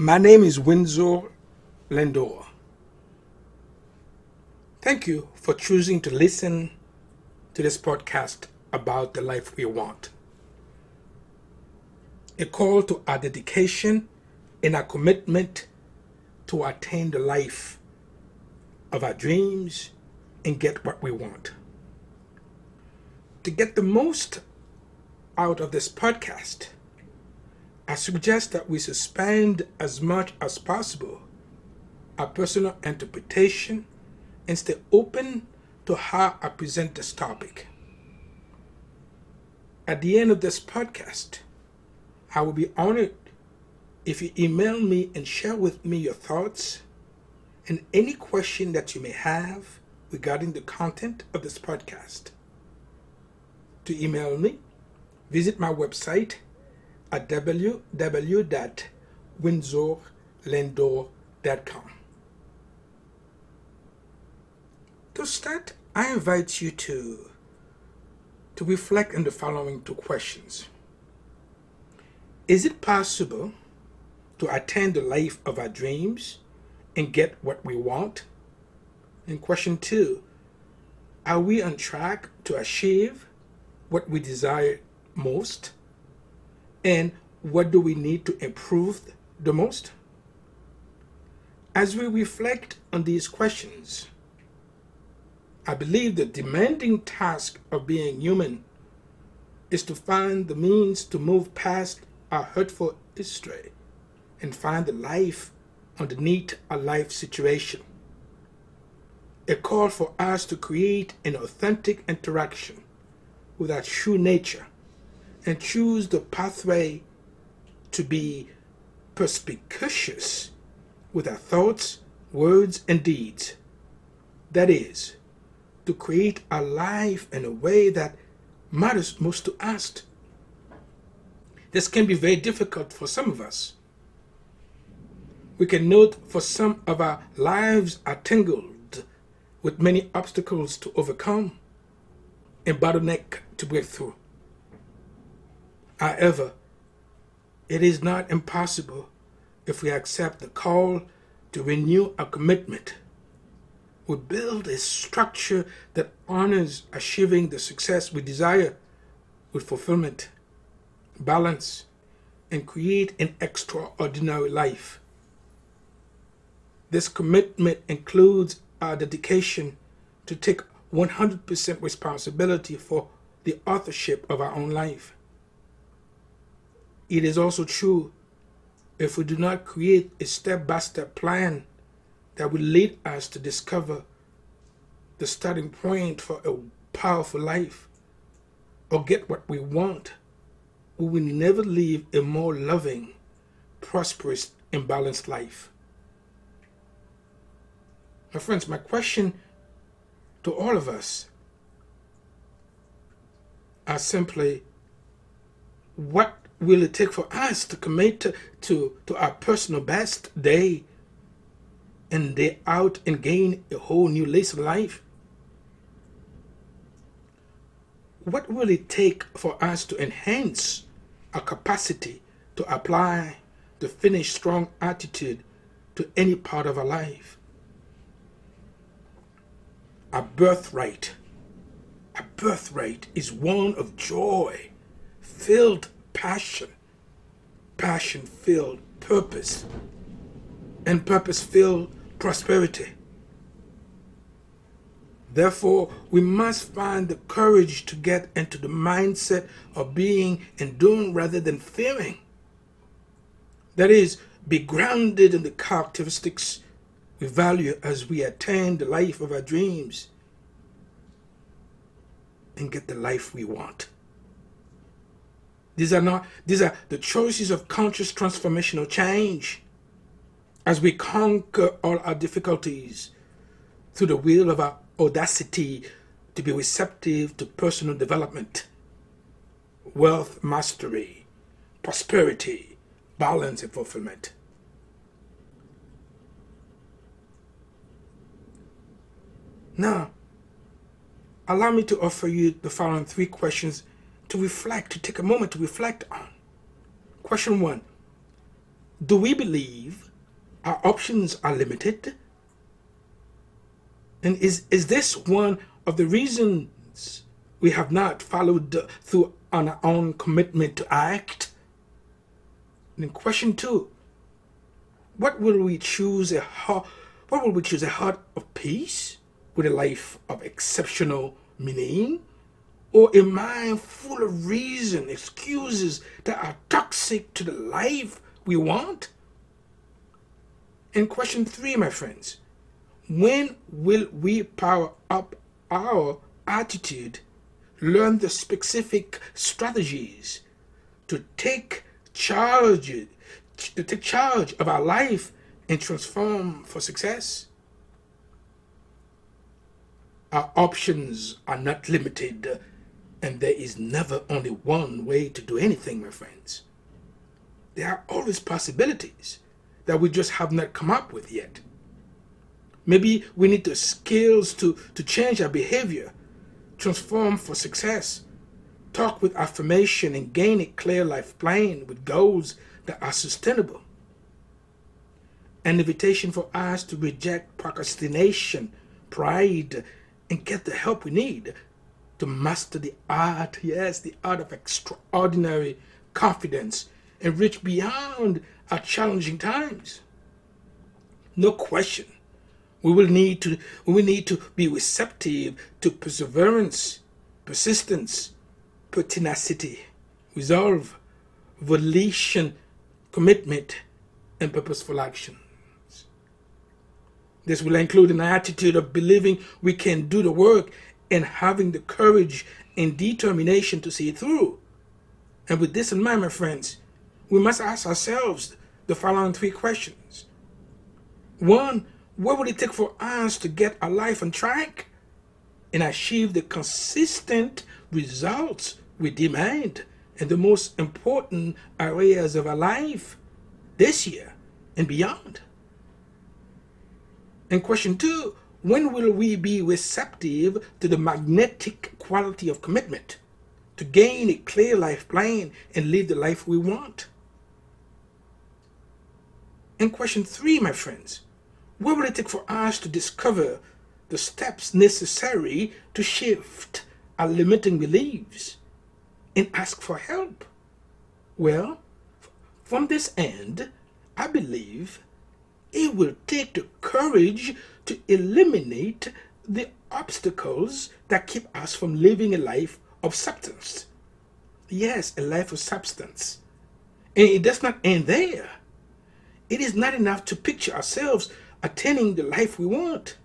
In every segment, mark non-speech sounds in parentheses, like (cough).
My name is Windsor Lindor. Thank you for choosing to listen to this podcast about the life we want. A call to our dedication and our commitment to attain the life of our dreams and get what we want. To get the most out of this podcast, I suggest that we suspend as much as possible our personal interpretation and stay open to how I present this topic. At the end of this podcast, I will be honored if you email me and share with me your thoughts and any question that you may have regarding the content of this podcast. To email me, visit my website at www.windsorlindor.com. To start, I invite you to, to reflect on the following two questions. Is it possible to attain the life of our dreams and get what we want? And question two, are we on track to achieve what we desire most? And what do we need to improve the most? As we reflect on these questions, I believe the demanding task of being human is to find the means to move past our hurtful history and find the life underneath our life situation. A call for us to create an authentic interaction with our true nature and choose the pathway to be perspicacious with our thoughts, words, and deeds. That is, to create a life in a way that matters most to us. This can be very difficult for some of us. We can note for some of our lives are tangled with many obstacles to overcome and bottleneck to break through. However, it is not impossible if we accept the call to renew our commitment. We build a structure that honors achieving the success we desire with fulfillment, balance, and create an extraordinary life. This commitment includes our dedication to take 100% responsibility for the authorship of our own life. It is also true if we do not create a step by step plan that will lead us to discover the starting point for a powerful life or get what we want, we will never live a more loving, prosperous, and balanced life. My friends, my question to all of us are simply what will it take for us to commit to, to, to our personal best day and day out and gain a whole new lease of life? What will it take for us to enhance our capacity to apply the finished strong attitude to any part of our life? Our birthright, our birthright is one of joy, filled passion, passion filled purpose, and purpose filled prosperity. Therefore, we must find the courage to get into the mindset of being and doing rather than fearing. That is, be grounded in the characteristics we value as we attain the life of our dreams and get the life we want. These are not, these are the choices of conscious transformational change as we conquer all our difficulties through the will of our audacity to be receptive to personal development, wealth mastery, prosperity, balance, and fulfillment. Now, allow me to offer you the following three questions to reflect, to take a moment to reflect on. Question one Do we believe our options are limited? And is, is this one of the reasons we have not followed through on our own commitment to act? And question two, what will we choose a heart, what will we choose a heart of peace with a life of exceptional meaning? Or a mind full of reason, excuses that are toxic to the life we want? And question three, my friends, when will we power up our attitude, learn the specific strategies to take charge, to take charge of our life and transform for success? Our options are not limited, and there is never only one way to do anything, my friends. There are always possibilities that we just have not come up with yet. Maybe we need the skills to, to change our behavior, transform for success, talk with affirmation, and gain a clear life plan with goals that are sustainable. An invitation for us to reject procrastination, pride, and get the help we need to master the art, yes, the art of extraordinary confidence and reach beyond our challenging times. No question we will need to we will need to be receptive to perseverance, persistence, pertinacity, resolve, volition, commitment, and purposeful actions. This will include an attitude of believing we can do the work and having the courage and determination to see it through. And with this in mind, my friends, we must ask ourselves the following three questions. One, what would it take for us to get our life on track and achieve the consistent results we demand in the most important areas of our life this year and beyond? And question two, when will we be receptive to the magnetic quality of commitment to gain a clear life plan and live the life we want? And question three, my friends, what will it take for us to discover the steps necessary to shift our limiting beliefs and ask for help? Well, from this end, I believe it will take the courage to eliminate the obstacles that keep us from living a life of substance. Yes, a life of substance. And it does not end there. It is not enough to picture ourselves attaining the life we want.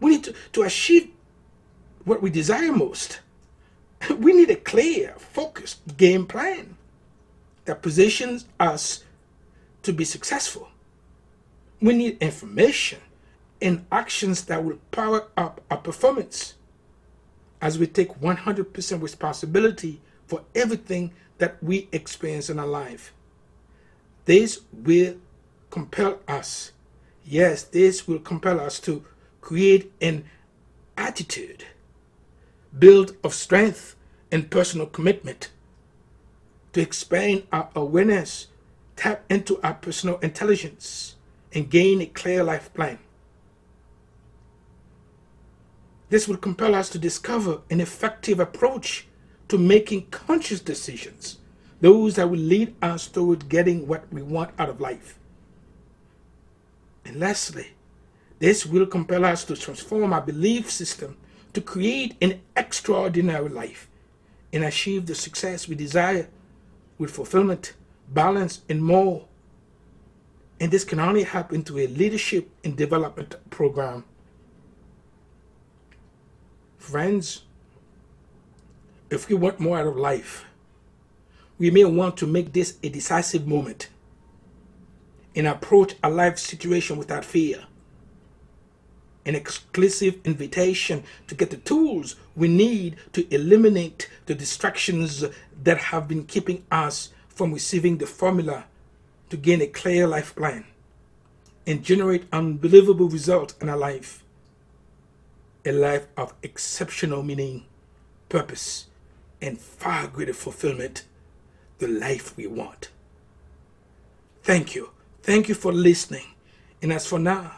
We need to, to achieve what we desire most. (laughs) We need a clear, focused game plan that positions us to be successful. We need information and actions that will power up our performance as we take 100% responsibility for everything that we experience in our life. This will compel us. Yes, this will compel us to create an attitude built of strength and personal commitment to expand our awareness, tap into our personal intelligence, and gain a clear life plan. This will compel us to discover an effective approach to making conscious decisions, those that will lead us toward getting what we want out of life. And lastly, this will compel us to transform our belief system to create an extraordinary life and achieve the success we desire with fulfillment, balance, and more. And this can only happen through a leadership and development program. Friends, if we want more out of life, we may want to make this a decisive moment and approach a life situation without fear. An exclusive invitation to get the tools we need to eliminate the distractions that have been keeping us from receiving the formula to gain a clear life plan and generate unbelievable results in our life. A life of exceptional meaning, purpose, and far greater fulfillment, the life we want. Thank you. Thank you for listening. And as for now,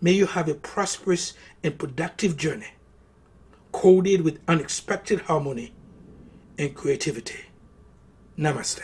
may you have a prosperous and productive journey, coded with unexpected harmony and creativity. Namaste.